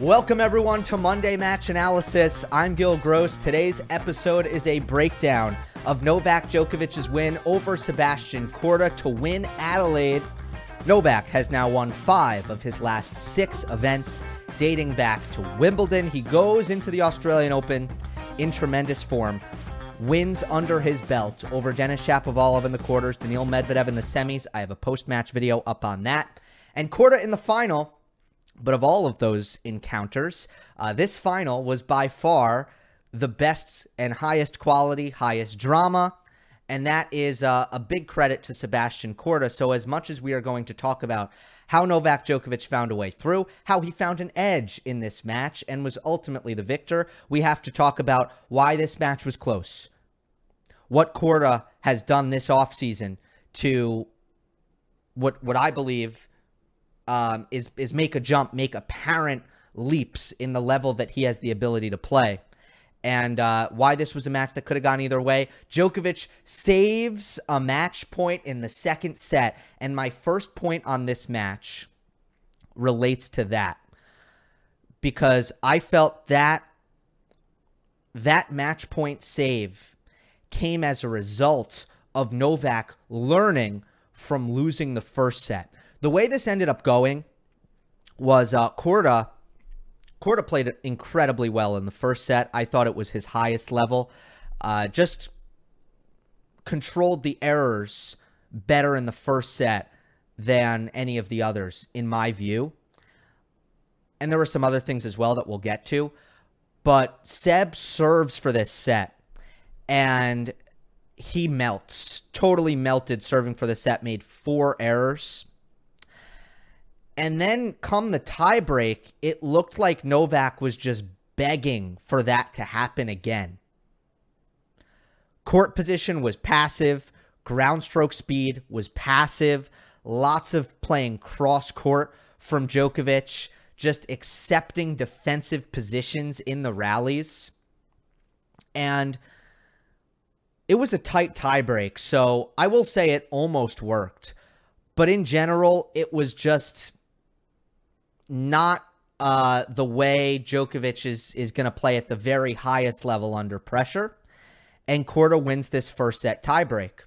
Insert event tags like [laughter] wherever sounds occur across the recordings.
Welcome, everyone, to Monday Match Analysis. I'm Gil Gross. Today's episode is a breakdown of Novak Djokovic's win over Sebastian Korda to win Adelaide. Novak has now won five of his last six events, dating back to Wimbledon. He goes into the Australian Open in tremendous form, wins under his belt over Denis Shapovalov in the quarters, Daniil Medvedev in the semis. I have a post match video up on that. And Korda in the final but of all of those encounters, uh, this final was by far the best and highest quality, highest drama. And that is uh, a big credit to Sebastian Korda. So, as much as we are going to talk about how Novak Djokovic found a way through, how he found an edge in this match and was ultimately the victor, we have to talk about why this match was close. What Korda has done this offseason to what what I believe um, is is make a jump, make apparent leaps in the level that he has the ability to play. And uh, why this was a match that could have gone either way. Djokovic saves a match point in the second set. And my first point on this match relates to that. Because I felt that that match point save came as a result of Novak learning from losing the first set. The way this ended up going was uh, Korda. Korda played incredibly well in the first set. I thought it was his highest level. Uh, just controlled the errors better in the first set than any of the others, in my view. And there were some other things as well that we'll get to. But Seb serves for this set, and he melts, totally melted serving for the set, made four errors. And then come the tiebreak, it looked like Novak was just begging for that to happen again. Court position was passive, ground stroke speed was passive, lots of playing cross court from Djokovic, just accepting defensive positions in the rallies. And it was a tight tiebreak, so I will say it almost worked. But in general, it was just not uh, the way Djokovic is is going to play at the very highest level under pressure, and Korda wins this first set tiebreak.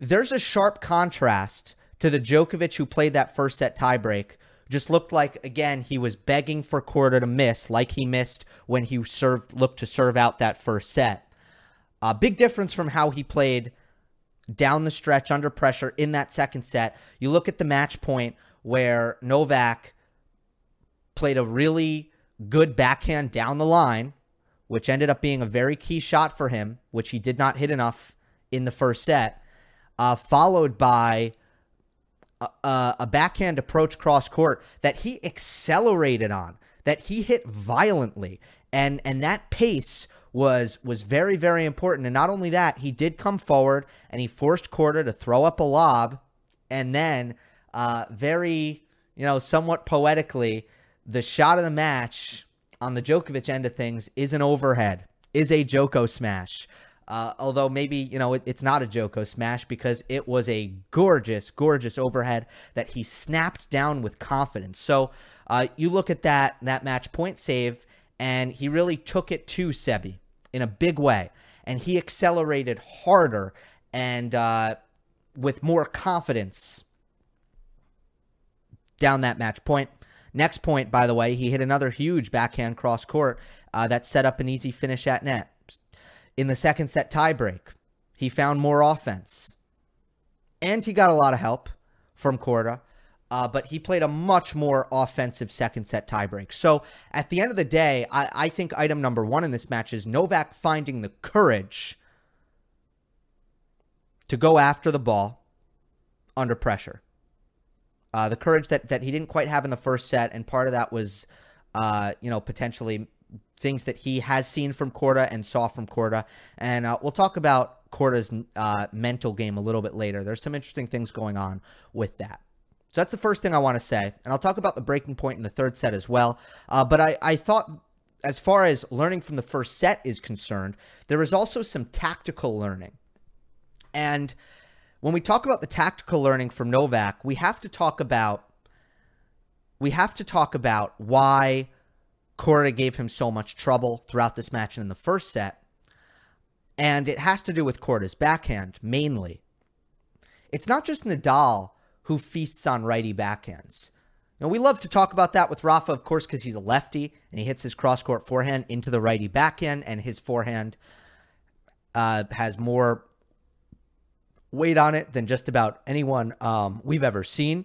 There's a sharp contrast to the Djokovic who played that first set tiebreak. Just looked like again he was begging for Korda to miss, like he missed when he served looked to serve out that first set. A uh, big difference from how he played down the stretch under pressure in that second set. You look at the match point where Novak played a really good backhand down the line, which ended up being a very key shot for him, which he did not hit enough in the first set, uh, followed by a, a backhand approach cross court that he accelerated on, that he hit violently, and and that pace was was very very important. And not only that, he did come forward and he forced Korda to throw up a lob, and then uh, very, you know, somewhat poetically, the shot of the match on the Djokovic end of things is an overhead, is a Joko smash. Uh, although maybe you know it, it's not a Joko smash because it was a gorgeous, gorgeous overhead that he snapped down with confidence. So uh, you look at that that match point save, and he really took it to Sebi in a big way, and he accelerated harder and uh, with more confidence down that match point. Next point, by the way, he hit another huge backhand cross court uh, that set up an easy finish at net. In the second set tiebreak, he found more offense. And he got a lot of help from Korda, uh, but he played a much more offensive second set tiebreak. So at the end of the day, I, I think item number one in this match is Novak finding the courage to go after the ball under pressure. Uh, the courage that that he didn't quite have in the first set, and part of that was, uh, you know, potentially things that he has seen from Korda and saw from Korda. And uh, we'll talk about Korda's uh, mental game a little bit later. There's some interesting things going on with that. So that's the first thing I want to say. And I'll talk about the breaking point in the third set as well. Uh, but I, I thought, as far as learning from the first set is concerned, there is also some tactical learning. And when we talk about the tactical learning from Novak, we have to talk about we have to talk about why Korda gave him so much trouble throughout this match and in the first set. And it has to do with Korda's backhand mainly. It's not just Nadal who feasts on righty backhands. Now, we love to talk about that with Rafa, of course, because he's a lefty and he hits his cross court forehand into the righty backhand, and his forehand uh, has more weight on it than just about anyone um, we've ever seen.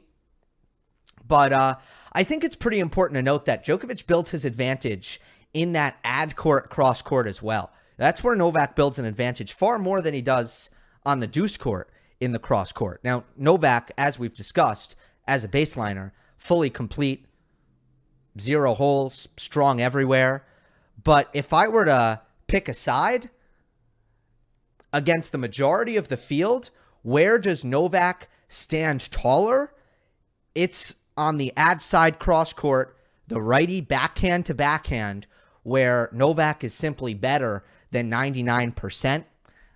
But uh, I think it's pretty important to note that Djokovic built his advantage in that ad court cross court as well. That's where Novak builds an advantage far more than he does on the deuce court in the cross court. Now, Novak, as we've discussed, as a baseliner, fully complete, zero holes, strong everywhere. But if I were to pick a side against the majority of the field, where does Novak stand taller? It's on the ad side cross court, the righty backhand to backhand, where Novak is simply better than 99%.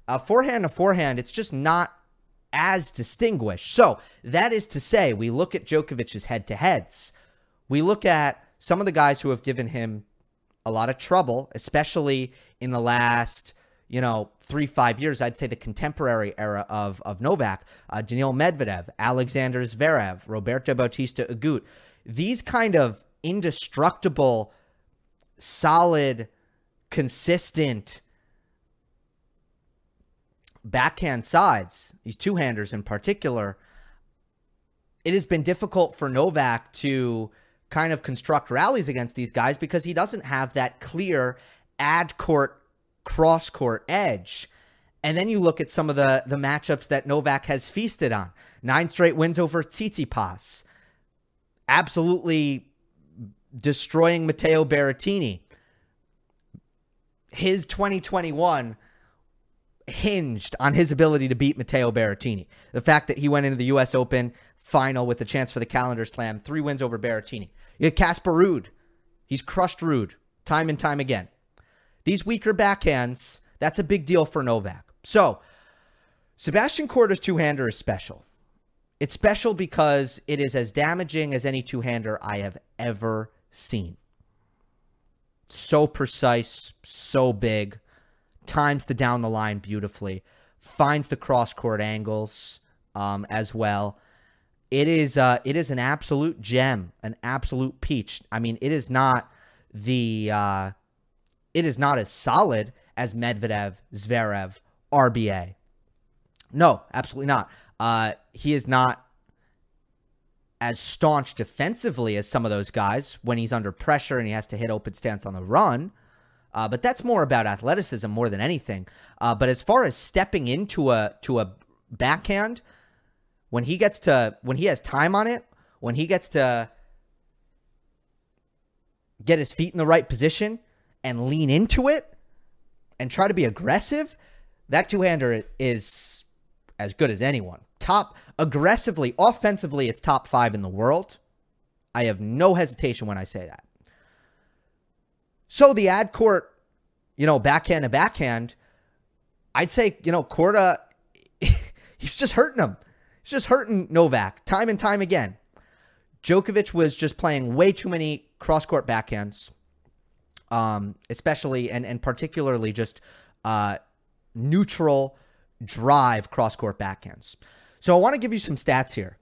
Uh, forehand to forehand, it's just not as distinguished. So that is to say, we look at Djokovic's head to heads. We look at some of the guys who have given him a lot of trouble, especially in the last, you know, three, five years. I'd say the contemporary era of, of Novak, uh, Daniil Medvedev, Alexander Zverev, Roberto Bautista Agut. These kind of indestructible, solid, consistent, backhand sides, these two handers in particular, it has been difficult for Novak to kind of construct rallies against these guys because he doesn't have that clear ad court, cross court edge. And then you look at some of the, the matchups that Novak has feasted on nine straight wins over Tsitsipas, absolutely destroying Matteo Berrettini. His 2021 hinged on his ability to beat Matteo Berrettini. The fact that he went into the U.S. Open final with a chance for the calendar slam, three wins over Berrettini. You had Casper Ruud. He's crushed Ruud time and time again. These weaker backhands, that's a big deal for Novak. So, Sebastian Korda's two hander is special. It's special because it is as damaging as any two hander I have ever seen. So precise, so big times the down the line beautifully, finds the cross court angles um, as well. It is uh, it is an absolute gem, an absolute peach. I mean, it is not the uh, it is not as solid as Medvedev, Zverev, RBA. No, absolutely not. Uh, he is not as staunch defensively as some of those guys when he's under pressure and he has to hit open stance on the run. Uh, but that's more about athleticism more than anything. Uh, but as far as stepping into a to a backhand, when he gets to when he has time on it, when he gets to get his feet in the right position and lean into it and try to be aggressive, that two-hander is as good as anyone. Top aggressively, offensively, it's top five in the world. I have no hesitation when I say that. So the ad court, you know, backhand to backhand, I'd say, you know, Korda, [laughs] he's just hurting him. He's just hurting Novak time and time again. Djokovic was just playing way too many cross court backhands, um, especially and, and particularly just uh, neutral drive cross court backhands. So I want to give you some stats here.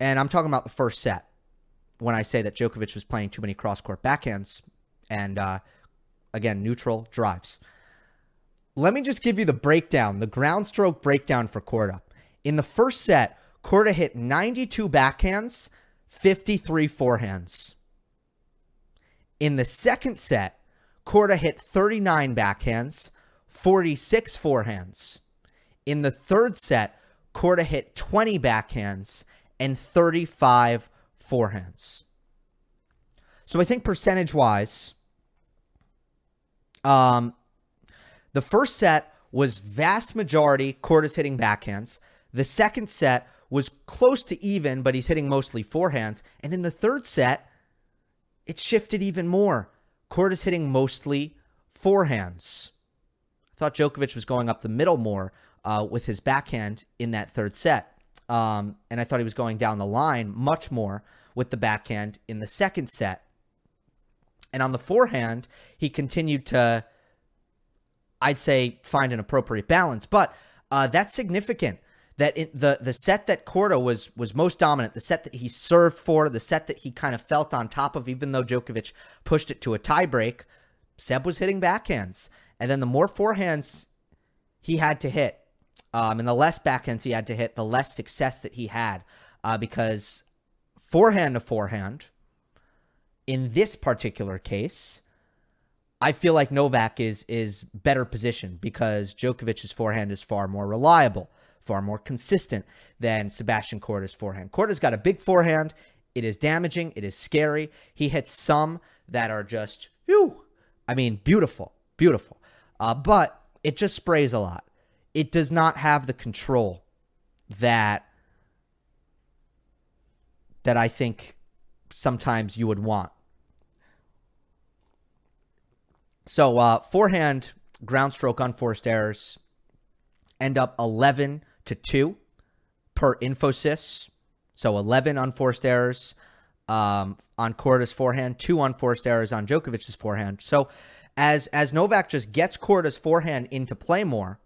And I'm talking about the first set when I say that Djokovic was playing too many cross court backhands and uh, again, neutral drives. Let me just give you the breakdown, the ground stroke breakdown for Korda. In the first set, Korda hit 92 backhands, 53 forehands. In the second set, Korda hit 39 backhands, 46 forehands. In the third set, Korda hit 20 backhands and 35 forehands. So I think percentage wise, um, the first set was vast majority Korda's hitting backhands. The second set was close to even, but he's hitting mostly forehands. And in the third set, it shifted even more. Korda's hitting mostly forehands. I thought Djokovic was going up the middle more uh, with his backhand in that third set. Um, and I thought he was going down the line much more with the backhand in the second set. And on the forehand, he continued to, I'd say, find an appropriate balance. But uh, that's significant that in the the set that Korda was was most dominant, the set that he served for, the set that he kind of felt on top of, even though Djokovic pushed it to a tiebreak, Seb was hitting backhands, and then the more forehands he had to hit, um, and the less backhands he had to hit, the less success that he had, uh, because forehand to forehand, in this particular case, I feel like Novak is is better positioned because Djokovic's forehand is far more reliable far more consistent than Sebastian Korda's forehand. Korda's got a big forehand. It is damaging. It is scary. He hits some that are just, whew, I mean, beautiful, beautiful. Uh, but it just sprays a lot. It does not have the control that that I think sometimes you would want. So uh, forehand ground stroke unforced errors end up 11 to two per Infosys. So 11 unforced errors um, on Korda's forehand, two unforced errors on Djokovic's forehand. So as as Novak just gets Korda's forehand into play more,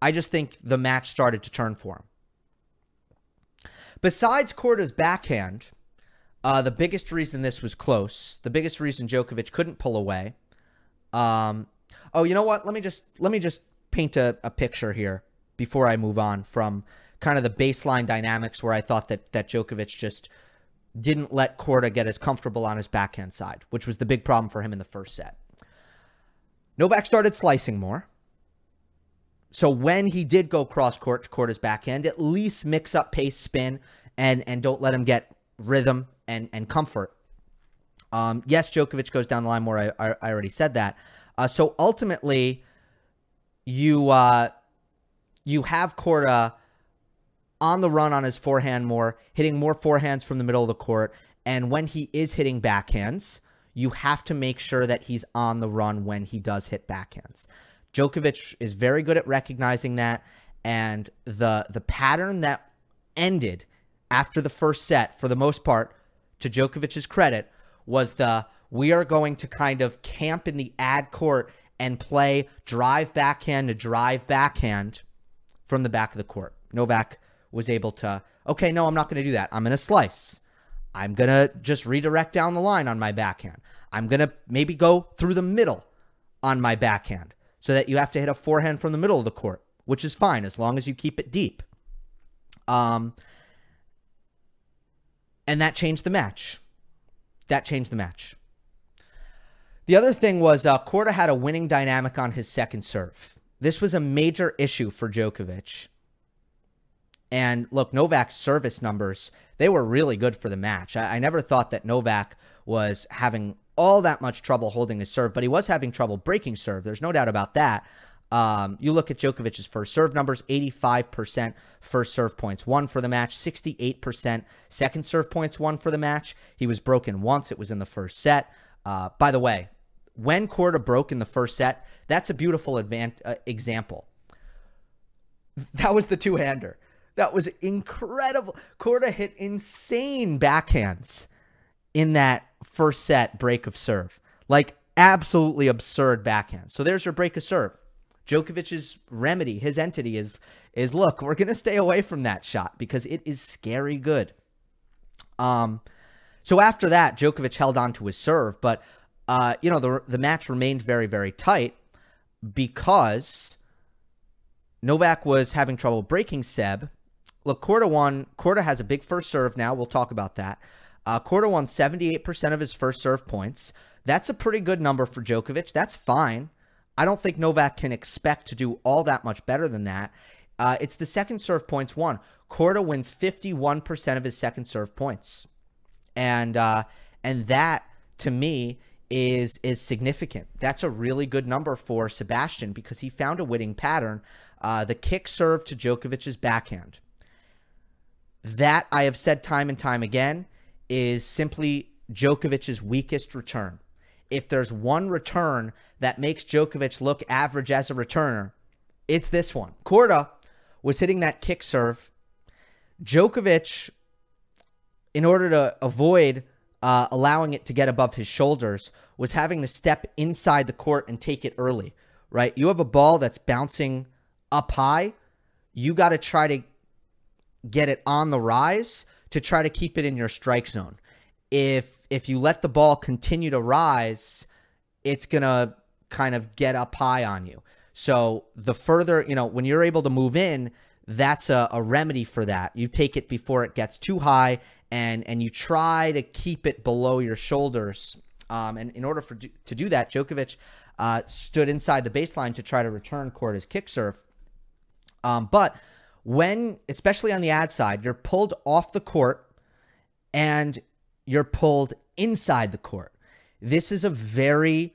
I just think the match started to turn for him. Besides Korda's backhand, uh, the biggest reason this was close, the biggest reason Djokovic couldn't pull away. Um, oh, you know what? Let me just let me just paint a, a picture here before I move on from kind of the baseline dynamics where I thought that that Djokovic just didn't let Korda get as comfortable on his backhand side, which was the big problem for him in the first set. Novak started slicing more. So when he did go cross court to Korda's backhand, at least mix up pace, spin, and and don't let him get rhythm and and comfort. Um, yes, Djokovic goes down the line more. I I, I already said that. Uh, so ultimately, you uh, you have Korda on the run on his forehand more, hitting more forehands from the middle of the court. And when he is hitting backhands, you have to make sure that he's on the run when he does hit backhands. Djokovic is very good at recognizing that. And the the pattern that ended after the first set, for the most part, to Djokovic's credit, was the we are going to kind of camp in the ad court and play drive backhand to drive backhand from the back of the court. Novak was able to, okay, no, I'm not going to do that. I'm going to slice. I'm going to just redirect down the line on my backhand. I'm going to maybe go through the middle on my backhand so that you have to hit a forehand from the middle of the court, which is fine as long as you keep it deep. Um, and that changed the match. That changed the match. The other thing was uh, Korda had a winning dynamic on his second serve. This was a major issue for Djokovic. And look, Novak's service numbers, they were really good for the match. I, I, never thought that Novak was having all that much trouble holding his serve, but he was having trouble breaking serve. There's no doubt about that. Um, you look at Djokovic's first serve numbers 85% first serve points, won for the match, 68% second serve points, won for the match. He was broken once, it was in the first set. Uh, by the way, when Korda broke in the first set, that's a beautiful advan- uh, example. That was the two hander. That was incredible. Korda hit insane backhands in that first set break of serve. Like absolutely absurd backhand. So there's your break of serve. Djokovic's remedy, his entity is is look, we're gonna stay away from that shot because it is scary good. Um so after that, Djokovic held on to his serve, but uh, you know, the the match remained very, very tight because Novak was having trouble breaking Seb. Look, Korda won. Korda has a big first serve now. We'll talk about that. Uh, Korda won 78% of his first serve points. That's a pretty good number for Djokovic. That's fine. I don't think Novak can expect to do all that much better than that. Uh, it's the second serve points won. Korda wins 51% of his second serve points. And uh, and that to me is is significant. That's a really good number for Sebastian because he found a winning pattern. Uh, the kick serve to Djokovic's backhand. That I have said time and time again is simply Djokovic's weakest return. If there's one return that makes Djokovic look average as a returner, it's this one. Korda was hitting that kick serve. Djokovic, in order to avoid uh, allowing it to get above his shoulders, was having to step inside the court and take it early, right? You have a ball that's bouncing up high. You got to try to get it on the rise to try to keep it in your strike zone. If if you let the ball continue to rise, it's going to kind of get up high on you. So the further, you know, when you're able to move in, that's a, a remedy for that. You take it before it gets too high and and you try to keep it below your shoulders. Um, and in order for to do that, Djokovic uh, stood inside the baseline to try to return Korda's kick serve. Um, but when, especially on the ad side, you're pulled off the court and you're pulled inside the court. This is a very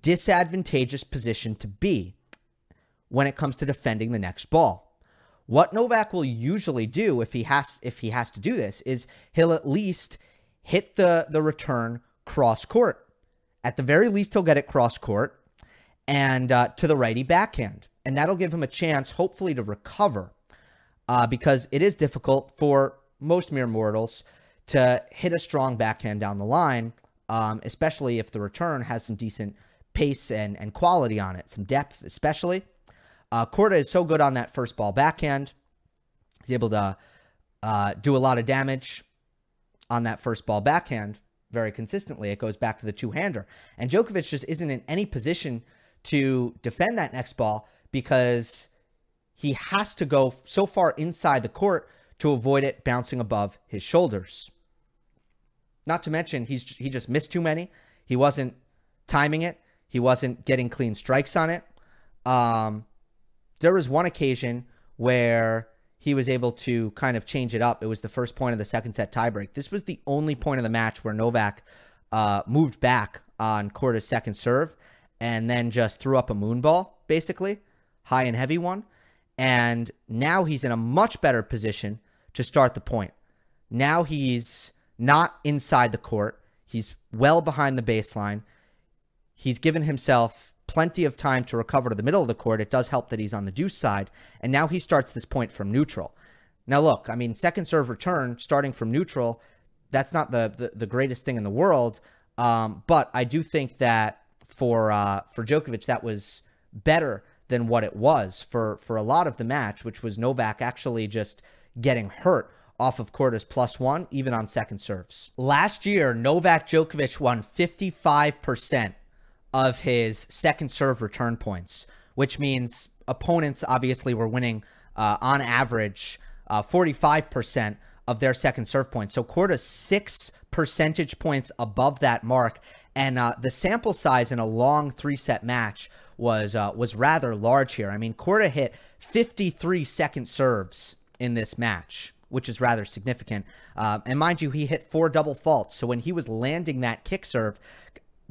disadvantageous position to be when it comes to defending the next ball. What Novak will usually do if he has if he has to do this is he'll at least hit the the return cross court. At the very least, he'll get it cross court and uh, to the righty backhand, and that'll give him a chance, hopefully, to recover, uh, because it is difficult for most mere mortals to hit a strong backhand down the line, um, especially if the return has some decent pace and, and quality on it, some depth, especially. Uh, Korda is so good on that first ball backhand. He's able to uh, do a lot of damage on that first ball backhand very consistently. It goes back to the two hander. And Djokovic just isn't in any position to defend that next ball because he has to go so far inside the court to avoid it bouncing above his shoulders. Not to mention he's he just missed too many. He wasn't timing it. He wasn't getting clean strikes on it. Um, there was one occasion where he was able to kind of change it up. It was the first point of the second set tiebreak. This was the only point of the match where Novak uh, moved back on Korda's second serve and then just threw up a moonball, basically, high and heavy one. And now he's in a much better position to start the point. Now he's not inside the court. He's well behind the baseline. He's given himself plenty of time to recover to the middle of the court. It does help that he's on the deuce side. And now he starts this point from neutral. Now, look, I mean, second serve return starting from neutral, that's not the, the, the greatest thing in the world. Um, but I do think that for uh, for Djokovic, that was better than what it was for for a lot of the match, which was Novak actually just getting hurt off of Korda's plus one, even on second serves. Last year, Novak Djokovic won 55% of his second serve return points, which means opponents obviously were winning uh, on average uh, 45% of their second serve points. So Korda six percentage points above that mark. And uh, the sample size in a long three set match was uh, was rather large here. I mean, Korda hit 53 second serves in this match, which is rather significant. Uh, and mind you, he hit four double faults. So when he was landing that kick serve,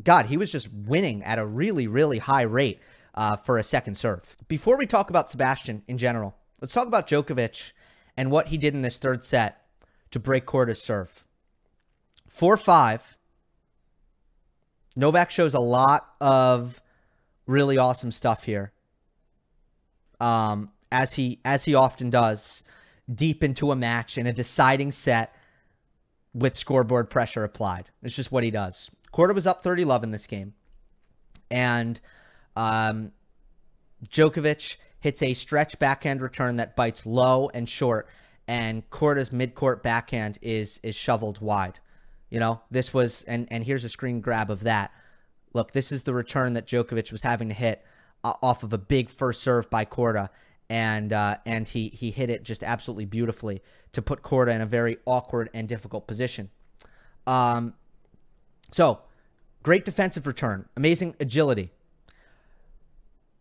God, he was just winning at a really, really high rate uh, for a second serve. Before we talk about Sebastian in general, let's talk about Djokovic and what he did in this third set to break Korda's serve. 4 5. Novak shows a lot of really awesome stuff here. Um, as he as he often does, deep into a match in a deciding set with scoreboard pressure applied. It's just what he does. Korda was up 30 love in this game. And um, Djokovic hits a stretch backhand return that bites low and short, and Korda's midcourt backhand is is shoveled wide. You know, this was and and here's a screen grab of that. Look, this is the return that Djokovic was having to hit uh, off of a big first serve by Korda, and uh, and he he hit it just absolutely beautifully to put Korda in a very awkward and difficult position. Um, so, great defensive return, amazing agility.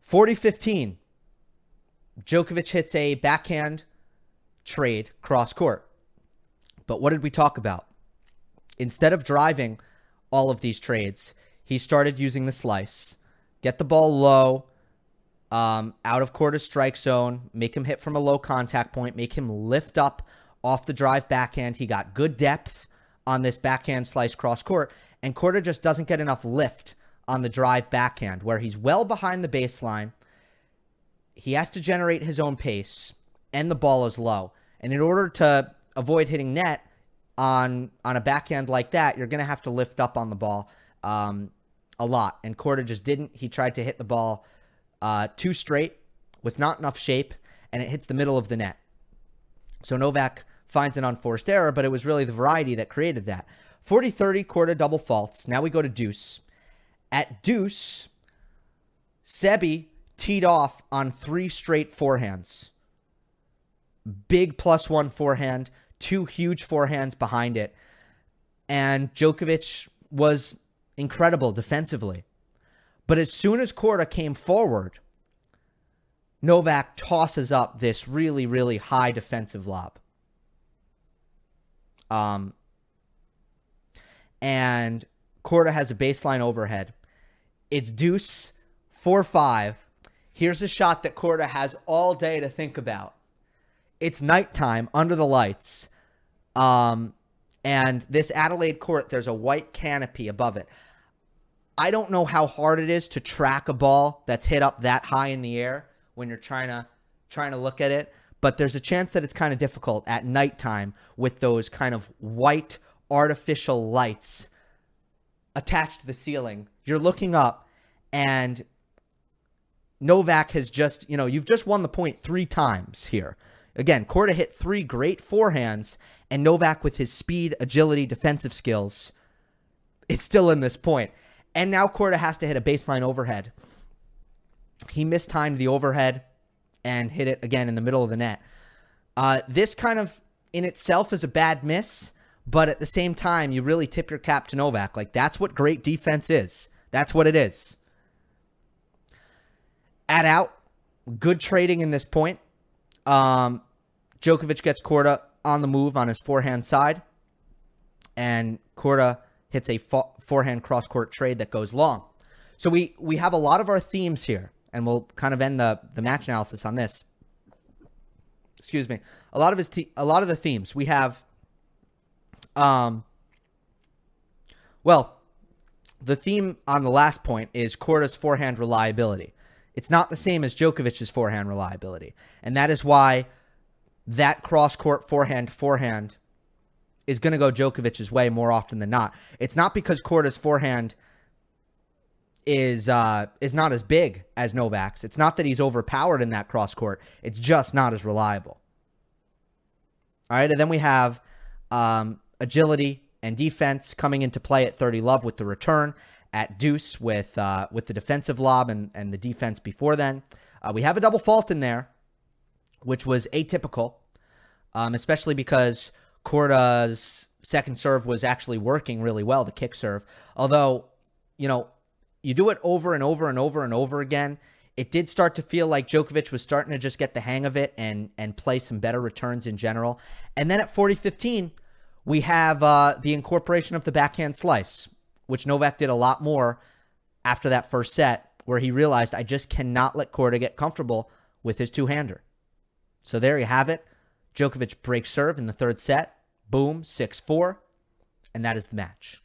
40 15. Djokovic hits a backhand trade cross court. But what did we talk about? Instead of driving all of these trades, he started using the slice. Get the ball low, um, out of Korda strike zone, make him hit from a low contact point, make him lift up off the drive backhand. He got good depth on this backhand slice cross court, and Korda just doesn't get enough lift on the drive backhand, where he's well behind the baseline. He has to generate his own pace, and the ball is low. And in order to avoid hitting net on on a backhand like that, you're going to have to lift up on the ball um, a lot. And Korda just didn't. He tried to hit the ball uh, too straight with not enough shape, and it hits the middle of the net. So Novak finds an unforced error, but it was really the variety that created that. 40 30, Korda double faults. Now we go to deuce. At deuce, Sebi teed off on three straight forehands. Big plus one forehand, two huge forehands behind it. And Djokovic was incredible defensively. But as soon as Korda came forward, Novak tosses up this really, really high defensive lob. Um, and Korda has a baseline overhead. It's deuce, 4 5. Here's a shot that Korda has all day to think about. It's nighttime under the lights. Um, and this Adelaide court, there's a white canopy above it. I don't know how hard it is to track a ball that's hit up that high in the air when you're trying to trying to look at it, but there's a chance that it's kind of difficult at nighttime with those kind of white artificial lights attached to the ceiling. You're looking up and Novak has just, you know, you've just won the point 3 times here. Again, Korda hit three great forehands, and Novak, with his speed, agility, defensive skills, is still in this point. And now Korda has to hit a baseline overhead. He mistimed the overhead and hit it again in the middle of the net. Uh, this kind of in itself is a bad miss, but at the same time, you really tip your cap to Novak. Like, that's what great defense is. That's what it is. At out, good trading in this point. Um, Djokovic gets Korda on the move on his forehand side, and Korda hits a forehand cross court trade that goes long. So we we have a lot of our themes here, and we'll kind of end the the match analysis on this. Excuse me. A lot of his th- a lot of the themes we have. Um. Well, the theme on the last point is Korda's forehand reliability. It's not the same as Djokovic's forehand reliability. And that is why that cross court forehand forehand is going to go Djokovic's way more often than not. It's not because Korda's forehand is uh, is not as big as Novak's. It's not that he's overpowered in that cross court. It's just not as reliable. All right, and then we have um, agility and defense coming into play at 30 love with the return at deuce with uh, with the defensive lob and, and the defense before then. Uh, we have a double fault in there, which was atypical, um, especially because Korda's second serve was actually working really well, the kick serve. Although, you know, you do it over and over and over and over again. It did start to feel like Djokovic was starting to just get the hang of it and and play some better returns in general. And then at 40-15, we have uh, the incorporation of the backhand slice, which Novak did a lot more after that first set, where he realized I just cannot let Korda get comfortable with his two hander. So there you have it. Djokovic breaks serve in the third set. Boom, 6 4. And that is the match.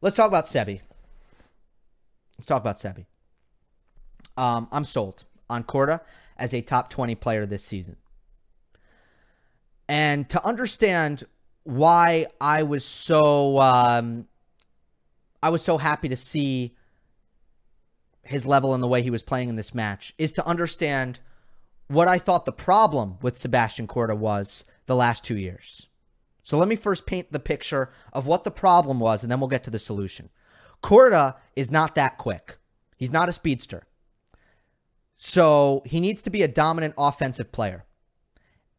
Let's talk about Sebi. Let's talk about Sebi. Um, I'm sold on Korda as a top 20 player this season. And to understand why I was so um, I was so happy to see his level and the way he was playing in this match is to understand what I thought the problem with Sebastian Korda was the last two years. So let me first paint the picture of what the problem was, and then we'll get to the solution. Korda is not that quick. He's not a speedster. So he needs to be a dominant offensive player.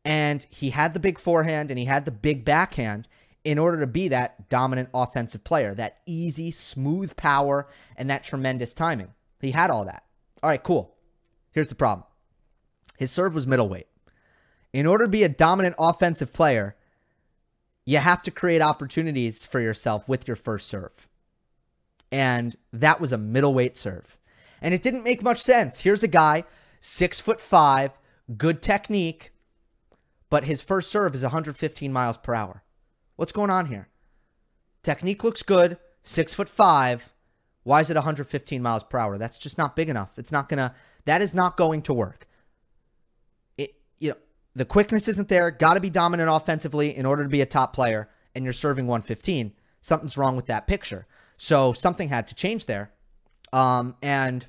And he had the big forehand and he had the big backhand in order to be that dominant offensive player, that easy, smooth power, and that tremendous timing. He had all that. All right, cool. Here's the problem his serve was middleweight. In order to be a dominant offensive player, you have to create opportunities for yourself with your first serve. And that was a middleweight serve. And it didn't make much sense. Here's a guy, six foot five, good technique, but his first serve is 115 miles per hour. What's going on here? Technique looks good, six foot five. Why is it 115 miles per hour? That's just not big enough. It's not gonna. That is not going to work. It, you know, the quickness isn't there. Got to be dominant offensively in order to be a top player, and you're serving 115. Something's wrong with that picture. So something had to change there. Um, and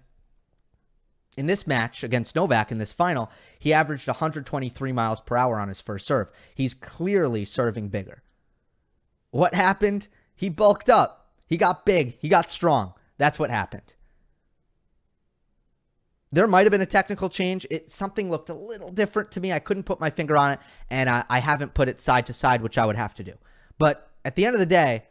in this match against Novak in this final, he averaged 123 miles per hour on his first serve. He's clearly serving bigger. What happened? He bulked up. He got big. He got strong. That's what happened. There might have been a technical change. It something looked a little different to me. I couldn't put my finger on it, and I, I haven't put it side to side, which I would have to do. But at the end of the day,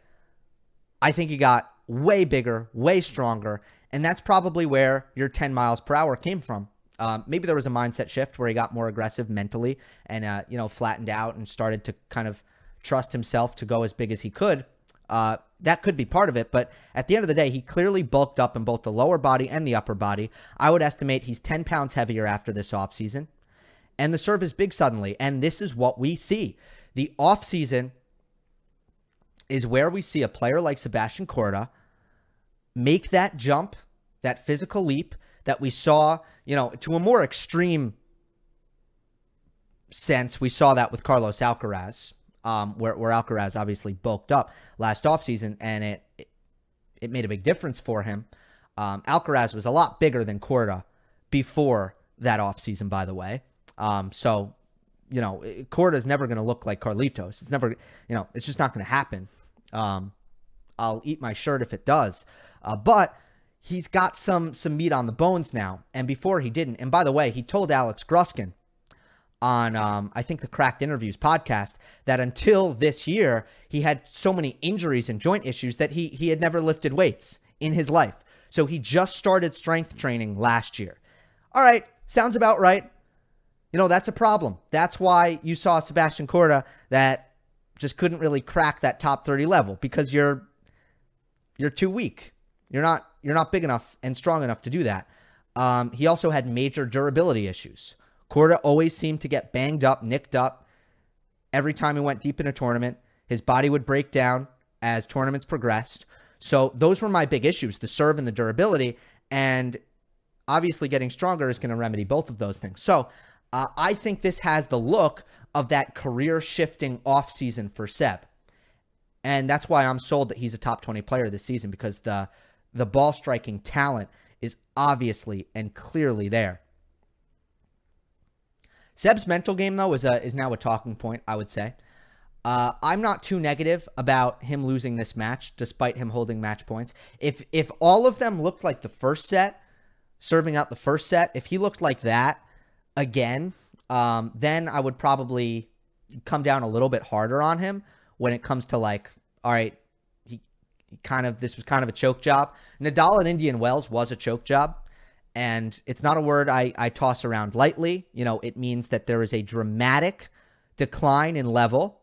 I think he got way bigger, way stronger, and that's probably where your 10 miles per hour came from. Um, maybe there was a mindset shift where he got more aggressive mentally and uh, you know flattened out and started to kind of trust himself to go as big as he could. Uh, that could be part of it, but at the end of the day, he clearly bulked up in both the lower body and the upper body. I would estimate he's 10 pounds heavier after this offseason. And the serve is big suddenly. And this is what we see. The offseason is where we see a player like Sebastian Korda make that jump, that physical leap that we saw, you know, to a more extreme sense. We saw that with Carlos Alcaraz, um, where, where Alcaraz obviously bulked up last offseason, and it, it, made a big difference for him. Um, Alcaraz was a lot bigger than Korda before that offseason, by the way. Um, so, you know, Korda is never going to look like Carlitos. It's never, you know, it's just not going to happen. Um, I'll eat my shirt if it does. Uh, but he's got some some meat on the bones now, and before he didn't. And by the way, he told Alex Gruskin on um, I think the Cracked Interviews podcast that until this year he had so many injuries and joint issues that he he had never lifted weights in his life. So he just started strength training last year. All right, sounds about right. You know, that's a problem. That's why you saw Sebastian Korda that just couldn't really crack that top 30 level because you're you're too weak. You're not you're not big enough and strong enough to do that. Um, he also had major durability issues. Korda always seemed to get banged up, nicked up every time he went deep in a tournament. His body would break down as tournaments progressed. So those were my big issues, the serve and the durability. And obviously getting stronger is going to remedy both of those things. So uh, I think this has the look of that career shifting offseason for Seb. And that's why I'm sold that he's a top 20 player this season because the the ball striking talent is obviously and clearly there. Seb's mental game though is a, is now a talking point, I would say. Uh, I'm not too negative about him losing this match, despite him holding match points. If if all of them looked like the first set, serving out the first set, if he looked like that again, um, then I would probably come down a little bit harder on him when it comes to like, all right, kind of this was kind of a choke job. Nadal and Indian Wells was a choke job. And it's not a word I, I toss around lightly. You know, it means that there is a dramatic decline in level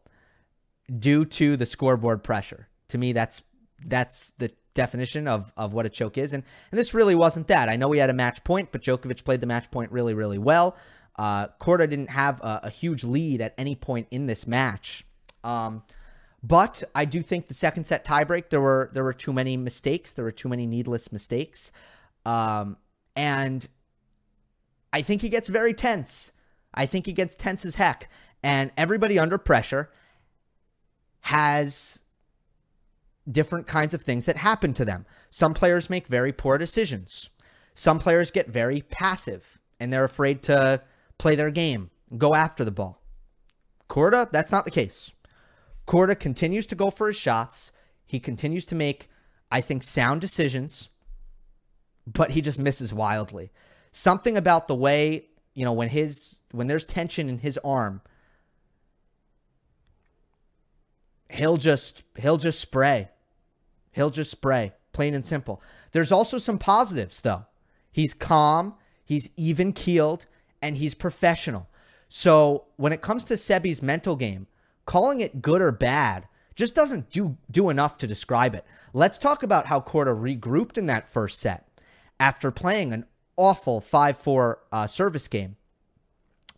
due to the scoreboard pressure. To me, that's that's the definition of, of what a choke is. And, and this really wasn't that. I know he had a match point, but Djokovic played the match point really, really well. Uh, Korda didn't have a, a, huge lead at any point in this match. Um, but I do think the second set tiebreak there were there were too many mistakes. There were too many needless mistakes. Um, and I think he gets very tense. I think he gets tense as heck. And everybody under pressure has different kinds of things that happen to them. Some players make very poor decisions. Some players get very passive and they're afraid to play their game, go after the ball. Korda, that's not the case. Korda continues to go for his shots. He continues to make, I think, sound decisions but he just misses wildly. Something about the way, you know, when his when there's tension in his arm, he'll just he'll just spray. He'll just spray, plain and simple. There's also some positives though. He's calm, he's even keeled, and he's professional. So when it comes to Sebi's mental game, calling it good or bad just doesn't do do enough to describe it. Let's talk about how Korda regrouped in that first set after playing an awful 5 4 uh, service game.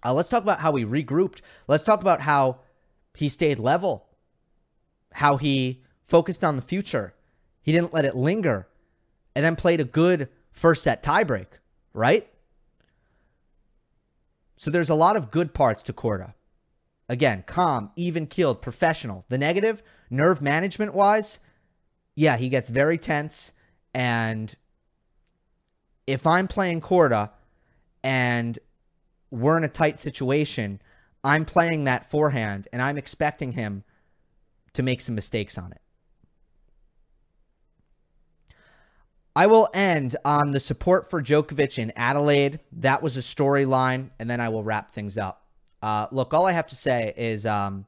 Uh, let's talk about how he regrouped. Let's talk about how he stayed level, how he focused on the future. He didn't let it linger, and then played a good first set tiebreak, right? So there's a lot of good parts to Korda. Again, calm, even keeled, professional. The negative, nerve management wise, yeah, he gets very tense. And if I'm playing Korda and we're in a tight situation, I'm playing that forehand and I'm expecting him to make some mistakes on it. I will end on the support for Djokovic in Adelaide. That was a storyline, and then I will wrap things up. Uh, look, all I have to say is um,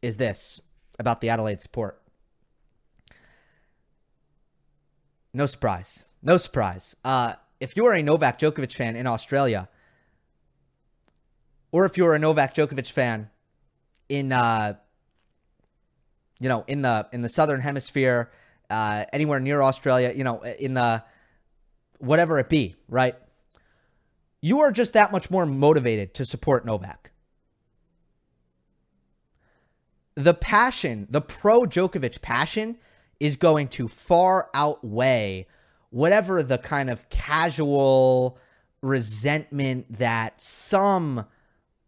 is this about the Adelaide support. No surprise. No surprise. Uh, if you are a Novak Djokovic fan in Australia, or if you're a Novak Djokovic fan in uh, you know in the in the southern hemisphere uh, anywhere near Australia, you know, in the whatever it be, right? You are just that much more motivated to support Novak. The passion, the pro Djokovic passion, is going to far outweigh whatever the kind of casual resentment that some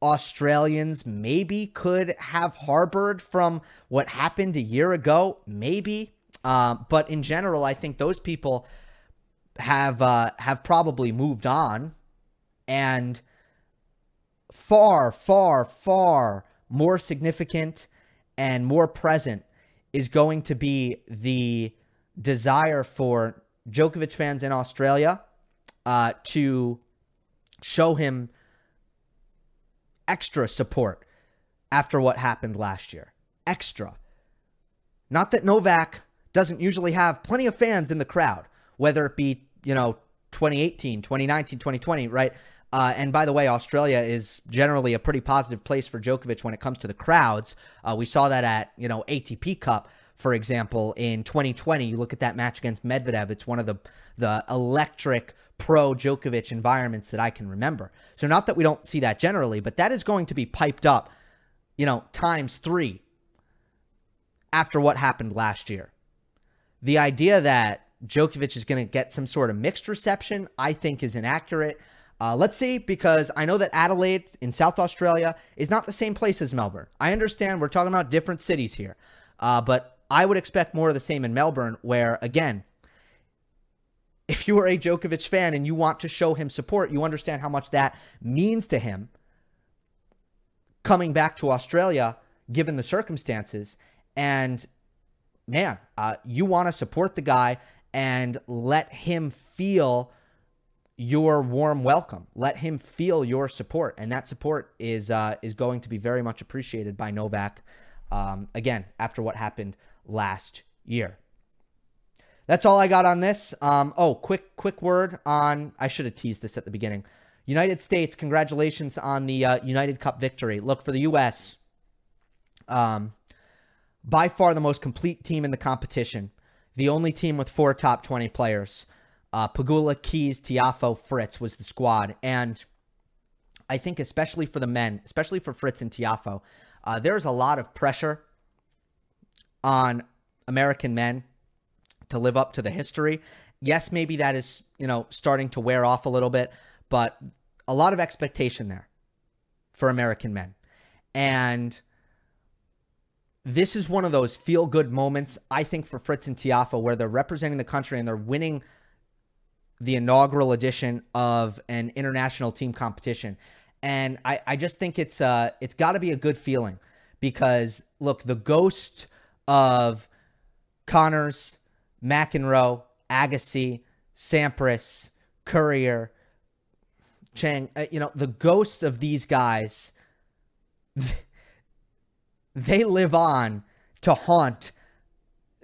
Australians maybe could have harbored from what happened a year ago. Maybe. Uh, but in general, I think those people have uh, have probably moved on, and far, far, far more significant and more present is going to be the desire for Djokovic fans in Australia uh, to show him extra support after what happened last year. Extra. Not that Novak doesn't usually have plenty of fans in the crowd, whether it be, you know, 2018, 2019, 2020, right? Uh, and by the way, Australia is generally a pretty positive place for Djokovic when it comes to the crowds. Uh, we saw that at, you know, ATP Cup, for example, in 2020. You look at that match against Medvedev, it's one of the, the electric pro Djokovic environments that I can remember. So, not that we don't see that generally, but that is going to be piped up, you know, times three after what happened last year the idea that Djokovic is going to get some sort of mixed reception, I think, is inaccurate. Uh, let's see, because I know that Adelaide in South Australia is not the same place as Melbourne. I understand we're talking about different cities here, uh, but I would expect more of the same in Melbourne, where, again, if you are a Djokovic fan and you want to show him support, you understand how much that means to him coming back to Australia, given the circumstances. And man, uh, you want to support the guy and let him feel your warm welcome. Let him feel your support, and that support is uh, is going to be very much appreciated by Novak. Um, again, after what happened last year. That's all I got on this. Um, oh, quick quick word on. I should have teased this at the beginning. United States, congratulations on the uh, United Cup victory. Look for the U.S. Um, by far the most complete team in the competition. The only team with four top 20 players. Uh, Pegula, Keys, Tiafoe, Fritz was the squad. And I think, especially for the men, especially for Fritz and Tiafoe, uh, there's a lot of pressure on American men to live up to the history. Yes, maybe that is, you know, starting to wear off a little bit, but a lot of expectation there for American men. And this is one of those feel good moments, I think, for Fritz and Tiafoe, where they're representing the country and they're winning the inaugural edition of an international team competition. And I, I just think it's uh it's got to be a good feeling because look, the ghost of Connors, McEnroe, Agassi, Sampras, Courier, Chang, uh, you know, the ghost of these guys [laughs] they live on to haunt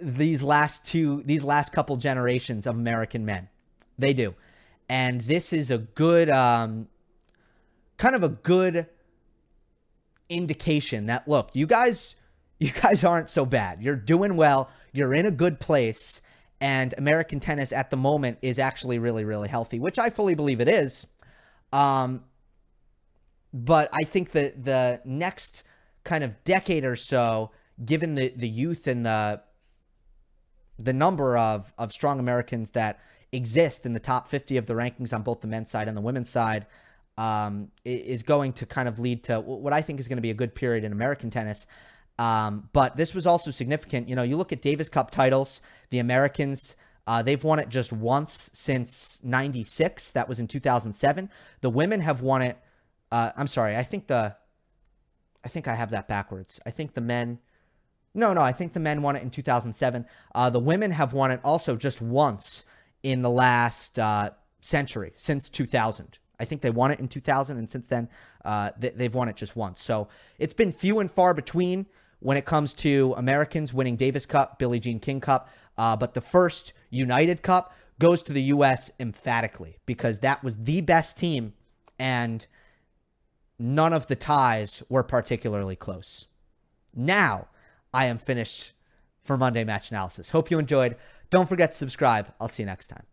these last two these last couple generations of American men. They do. And this is a good um kind of a good indication that look, you guys [laughs] you guys aren't so bad. You're doing well. You're in a good place and American tennis at the moment is actually really really healthy, which I fully believe it is. Um but I think that the next kind of decade or so, given the, the youth and the the number of, of strong Americans that exist in the top 50 of the rankings on both the men's side and the women's side, um, is going to kind of lead to what I think is going to be a good period in American tennis. Um, but this was also significant. You know, you look at Davis Cup titles, the Americans, uh, they've won it just once since 96. That was in 2007. The women have won it. Uh, I'm sorry. I think the, I think I have that backwards. I think the men, no, no, I think the men won it in 2007. Uh, the women have won it also just once in the last uh, century, since 2000. I think they won it in 2000, and since then, uh, they, have won it just once. So it's been few and far between when it comes to Americans winning Davis Cup, Billie Jean King Cup. Uh, but the first United Cup goes to the U.S. emphatically because that was the best team, and none of the ties were particularly close. Now I am finished for Monday Match Analysis. Hope you enjoyed. Don't forget to subscribe. I'll see you next time.